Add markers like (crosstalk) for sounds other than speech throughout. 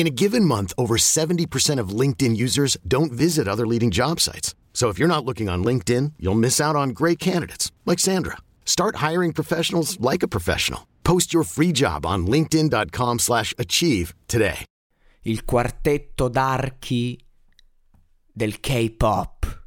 In a given month, over 70% of LinkedIn users don't visit other leading job sites. So if you're not looking on LinkedIn, you'll miss out on great candidates like Sandra. Start hiring professionals like a professional. Post your free job on linkedin.com/achieve today. il quartetto d'archi del K-pop,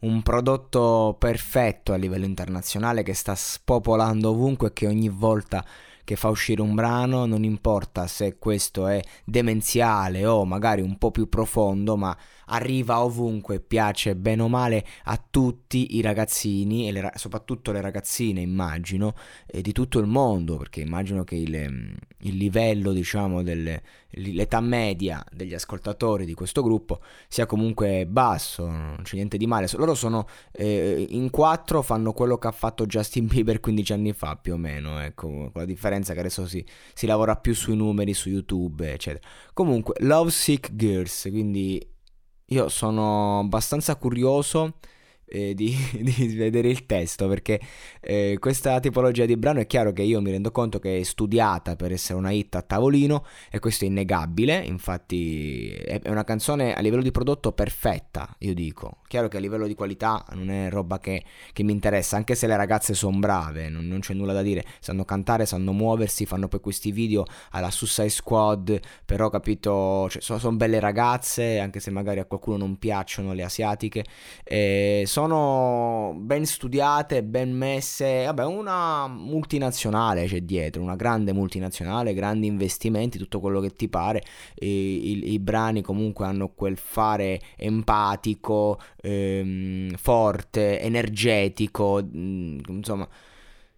un prodotto perfetto a livello internazionale che sta spopolando ovunque e che ogni volta che fa uscire un brano, non importa se questo è demenziale o magari un po' più profondo, ma arriva ovunque, piace bene o male a tutti i ragazzini e le ra- soprattutto le ragazzine, immagino, eh, di tutto il mondo, perché immagino che il, ehm, il livello, diciamo, del, l'età media degli ascoltatori di questo gruppo sia comunque basso, non c'è niente di male. Loro sono eh, in quattro, fanno quello che ha fatto Justin Bieber 15 anni fa più o meno, ecco, con la differenza che adesso si, si lavora più sui numeri, su YouTube, eccetera. Comunque, Love Sick Girls, quindi io sono abbastanza curioso eh, di, (laughs) di, vedere il testo perché eh, questa tipologia di brano è chiaro che io mi rendo conto che è studiata per essere una hit a tavolino e questo è innegabile infatti è una canzone a livello di prodotto perfetta io dico. Chiaro che a livello di qualità non è roba che, che mi interessa anche se le ragazze sono brave non, non, c'è nulla da dire. Sanno cantare sanno muoversi fanno poi questi video alla Suicide Squad però capito cioè, sono, sono belle ragazze anche se magari a qualcuno non piacciono le asiatiche eh, sono ben studiate, ben messe. Vabbè, una multinazionale c'è dietro, una grande multinazionale, grandi investimenti, tutto quello che ti pare. I, i, i brani comunque hanno quel fare empatico, ehm, forte, energetico, mh, insomma,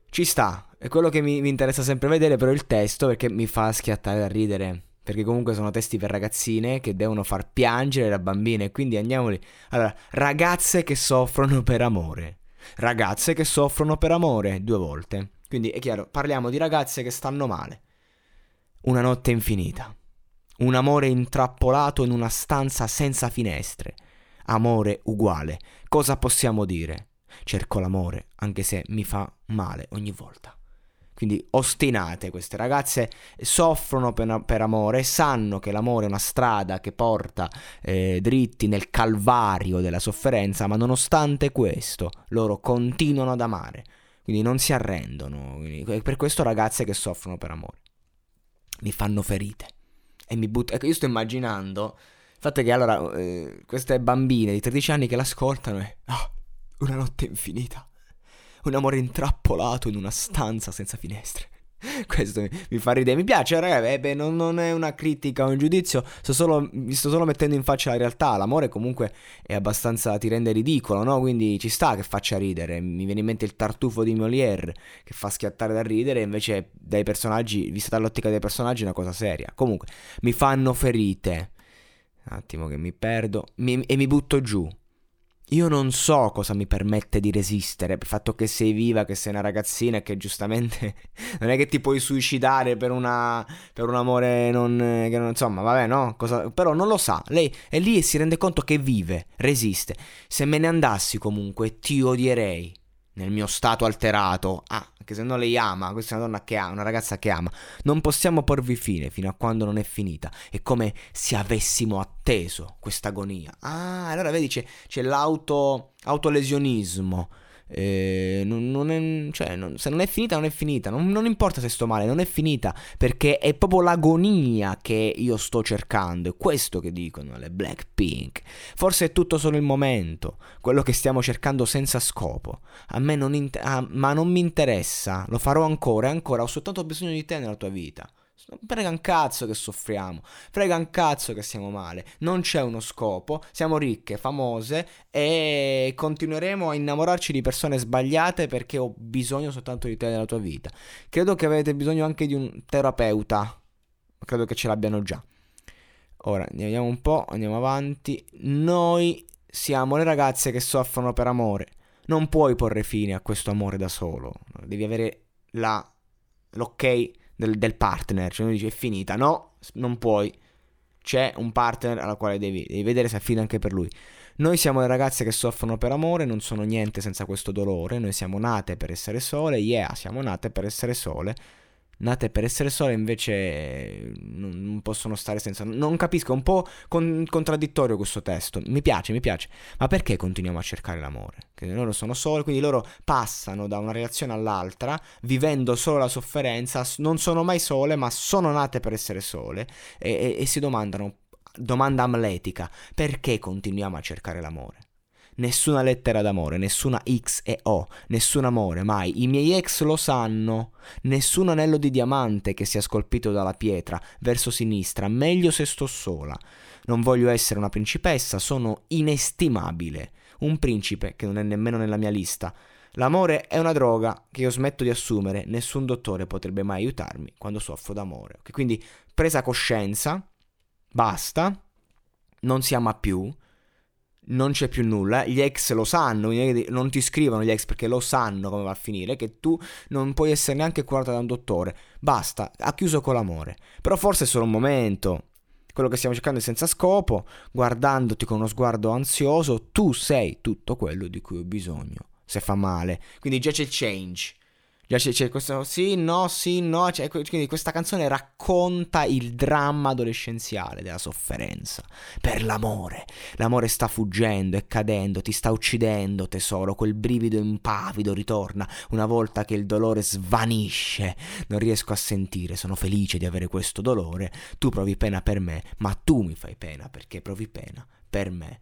ci sta. È quello che mi, mi interessa sempre vedere, però il testo perché mi fa schiattare da ridere perché comunque sono testi per ragazzine che devono far piangere la bambina e quindi andiamoli. Allora, ragazze che soffrono per amore. Ragazze che soffrono per amore due volte. Quindi è chiaro, parliamo di ragazze che stanno male. Una notte infinita. Un amore intrappolato in una stanza senza finestre. Amore uguale. Cosa possiamo dire? Cerco l'amore, anche se mi fa male ogni volta. Quindi ostinate queste ragazze, soffrono per, per, amore, sanno che l'amore è una strada che porta eh, dritti nel calvario della sofferenza, ma nonostante questo loro continuano ad amare, quindi non si arrendono. Quindi, per questo ragazze che soffrono per amore mi fanno ferite e mi buttano. Ecco, io sto immaginando il fatto che allora eh, queste bambine di 13 anni che l'ascoltano e... Oh, una notte infinita un amore intrappolato in una stanza senza finestre. (laughs) Questo mi, fa ridere. Mi piace, ragazzi. Eh, beh, non, non, è una critica o un giudizio. Sto solo, mi sto solo mettendo in faccia la realtà. L'amore, comunque, è abbastanza. ti rende ridicolo, no? Quindi ci sta che faccia ridere. Mi viene in mente il tartufo di Molière che fa schiattare da ridere. Invece, dai personaggi, vista dall'ottica dei personaggi, è una cosa seria. Comunque, mi fanno ferite. Un attimo che mi perdo. Mi, e mi butto giù. Io non so cosa mi permette di resistere, il fatto che sei viva, che sei una ragazzina e che giustamente (laughs) non è che ti puoi suicidare per, una, per un amore non, che non... Insomma, vabbè, no? Cosa, però non lo sa. Lei è lì e si rende conto che vive, resiste. Se me ne andassi comunque ti odierei nel mio stato alterato. Ah, anche se non lei ama, questa è una donna che ama, una ragazza che ama. Non possiamo porvi fine fino a quando non è finita. È come se avessimo atteso questa agonia. Ah, allora vedi c'è, c'è l'auto autolesionismo eh, non, non è, cioè, non, se non è finita, non è finita. Non, non, importa se sto male, non è finita. Perché è proprio l'agonia che io sto cercando. È questo che dicono le Blackpink. Forse è tutto solo il momento. Quello che stiamo cercando senza scopo. A me non, inter- ah, ma non mi interessa. Lo farò ancora e ancora. Ho soltanto bisogno di te nella tua vita. Frega un cazzo che soffriamo, frega un cazzo che siamo male, non c'è uno scopo, siamo ricche, famose e continueremo a innamorarci di persone sbagliate perché ho bisogno soltanto di te nella tua vita. Credo che avete bisogno anche di un terapeuta, credo che ce l'abbiano già. Ora andiamo un po', andiamo avanti. Noi siamo le ragazze che soffrono per amore. Non puoi porre fine a questo amore da solo. Devi avere la, l'ok del, del partner. Cioè, uno dice è finita. No, non puoi. C'è un partner alla quale devi, devi vedere se affida anche per lui. Noi siamo le ragazze che soffrono per amore, non sono niente senza questo dolore. Noi siamo nate per essere sole. Yeah, siamo nate per essere sole nate per essere sole invece non, possono stare senza. Non capisco, è un po' con, contraddittorio questo testo. Mi piace, mi piace. Ma perché continuiamo a cercare l'amore? Che loro sono sole, quindi loro passano da una relazione all'altra, vivendo solo la sofferenza, non sono mai sole, ma sono nate per essere sole e, e, e si domandano, domanda amletica, perché continuiamo a cercare l'amore? Nessuna lettera d'amore, nessuna X e O, nessun amore, mai. I miei ex lo sanno. Nessun anello di diamante che sia scolpito dalla pietra verso sinistra, meglio se sto sola. Non voglio essere una principessa, sono inestimabile. Un principe che non è nemmeno nella mia lista. L'amore è una droga che io smetto di assumere, nessun dottore potrebbe mai aiutarmi quando soffro d'amore. Quindi presa coscienza, basta, non si ama più, non c'è più nulla, gli ex lo sanno, non ti scrivono gli ex perché lo sanno come va a finire, che tu non puoi essere neanche curato da un dottore, basta, ha chiuso con l'amore, però forse è solo un momento, quello che stiamo cercando è senza scopo, guardandoti con uno sguardo ansioso, tu sei tutto quello di cui ho bisogno, se fa male, quindi già c'è il change, c'è, c'è, questo sì, no, sì, no. Cioè, quindi questa canzone racconta il dramma adolescenziale della sofferenza. Per l'amore. L'amore sta fuggendo e cadendo, ti sta uccidendo, tesoro. Quel brivido impavido ritorna una volta che il dolore svanisce. Non riesco a sentire, sono felice di avere questo dolore. Tu provi pena per me, ma tu mi fai pena perché provi pena per me.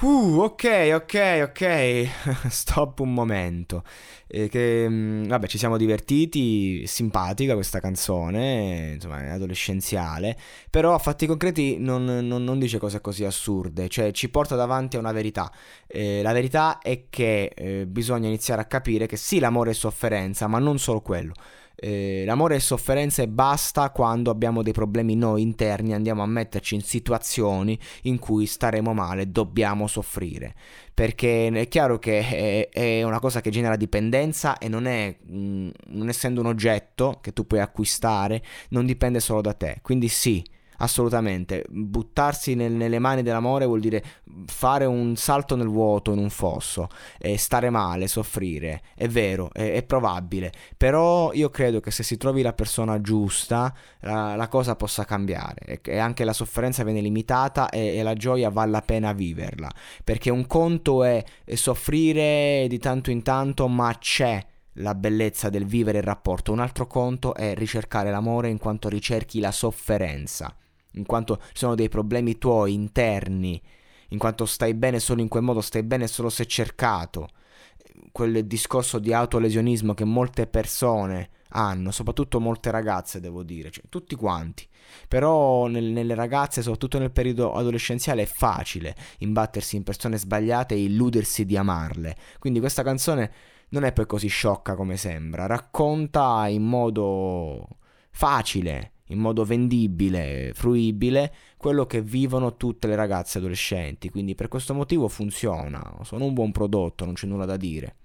Uh, ok, ok, ok. (laughs) Stop un momento. Eh, che, mm, vabbè, ci siamo divertiti. Simpatica questa canzone, insomma, è adolescenziale. Però a fatti concreti non, non, non, dice cose così assurde. Cioè, ci porta davanti a una verità. Eh, la verità è che eh, bisogna iniziare a capire che sì, l'amore è sofferenza, ma non solo quello. Eh, l'amore è sofferenza e basta quando abbiamo dei problemi noi interni, andiamo a metterci in situazioni in cui staremo male, dobbiamo soffrire. Perché è chiaro che è, è una cosa che genera dipendenza e non è, mh, mm, non essendo un oggetto che tu puoi acquistare, non dipende solo da te. Quindi sì, assolutamente. Buttarsi nel, nelle mani dell'amore vuol dire fare un salto nel vuoto in un fosso, stare male, soffrire. È vero, è, è, probabile. Però io credo che se si trovi la persona giusta, la, la cosa possa cambiare. E, e, anche la sofferenza viene limitata e, e la gioia vale la pena viverla. Perché un conto è soffrire di tanto in tanto, ma c'è la bellezza del vivere il rapporto, un altro conto è ricercare l'amore in quanto ricerchi la sofferenza in quanto ci sono dei problemi tuoi interni, in quanto stai bene solo in quel modo, stai bene solo se cercato. Quel discorso di autolesionismo che molte persone hanno, soprattutto molte ragazze, devo dire, cioè, tutti quanti. Però nel, nelle ragazze, soprattutto nel periodo adolescenziale, è facile imbattersi in persone sbagliate e illudersi di amarle. Quindi questa canzone non è poi così sciocca come sembra, racconta in modo facile in modo vendibile, fruibile, quello che vivono tutte le ragazze adolescenti. Quindi per questo motivo funziona, sono un buon prodotto, non c'è nulla da dire.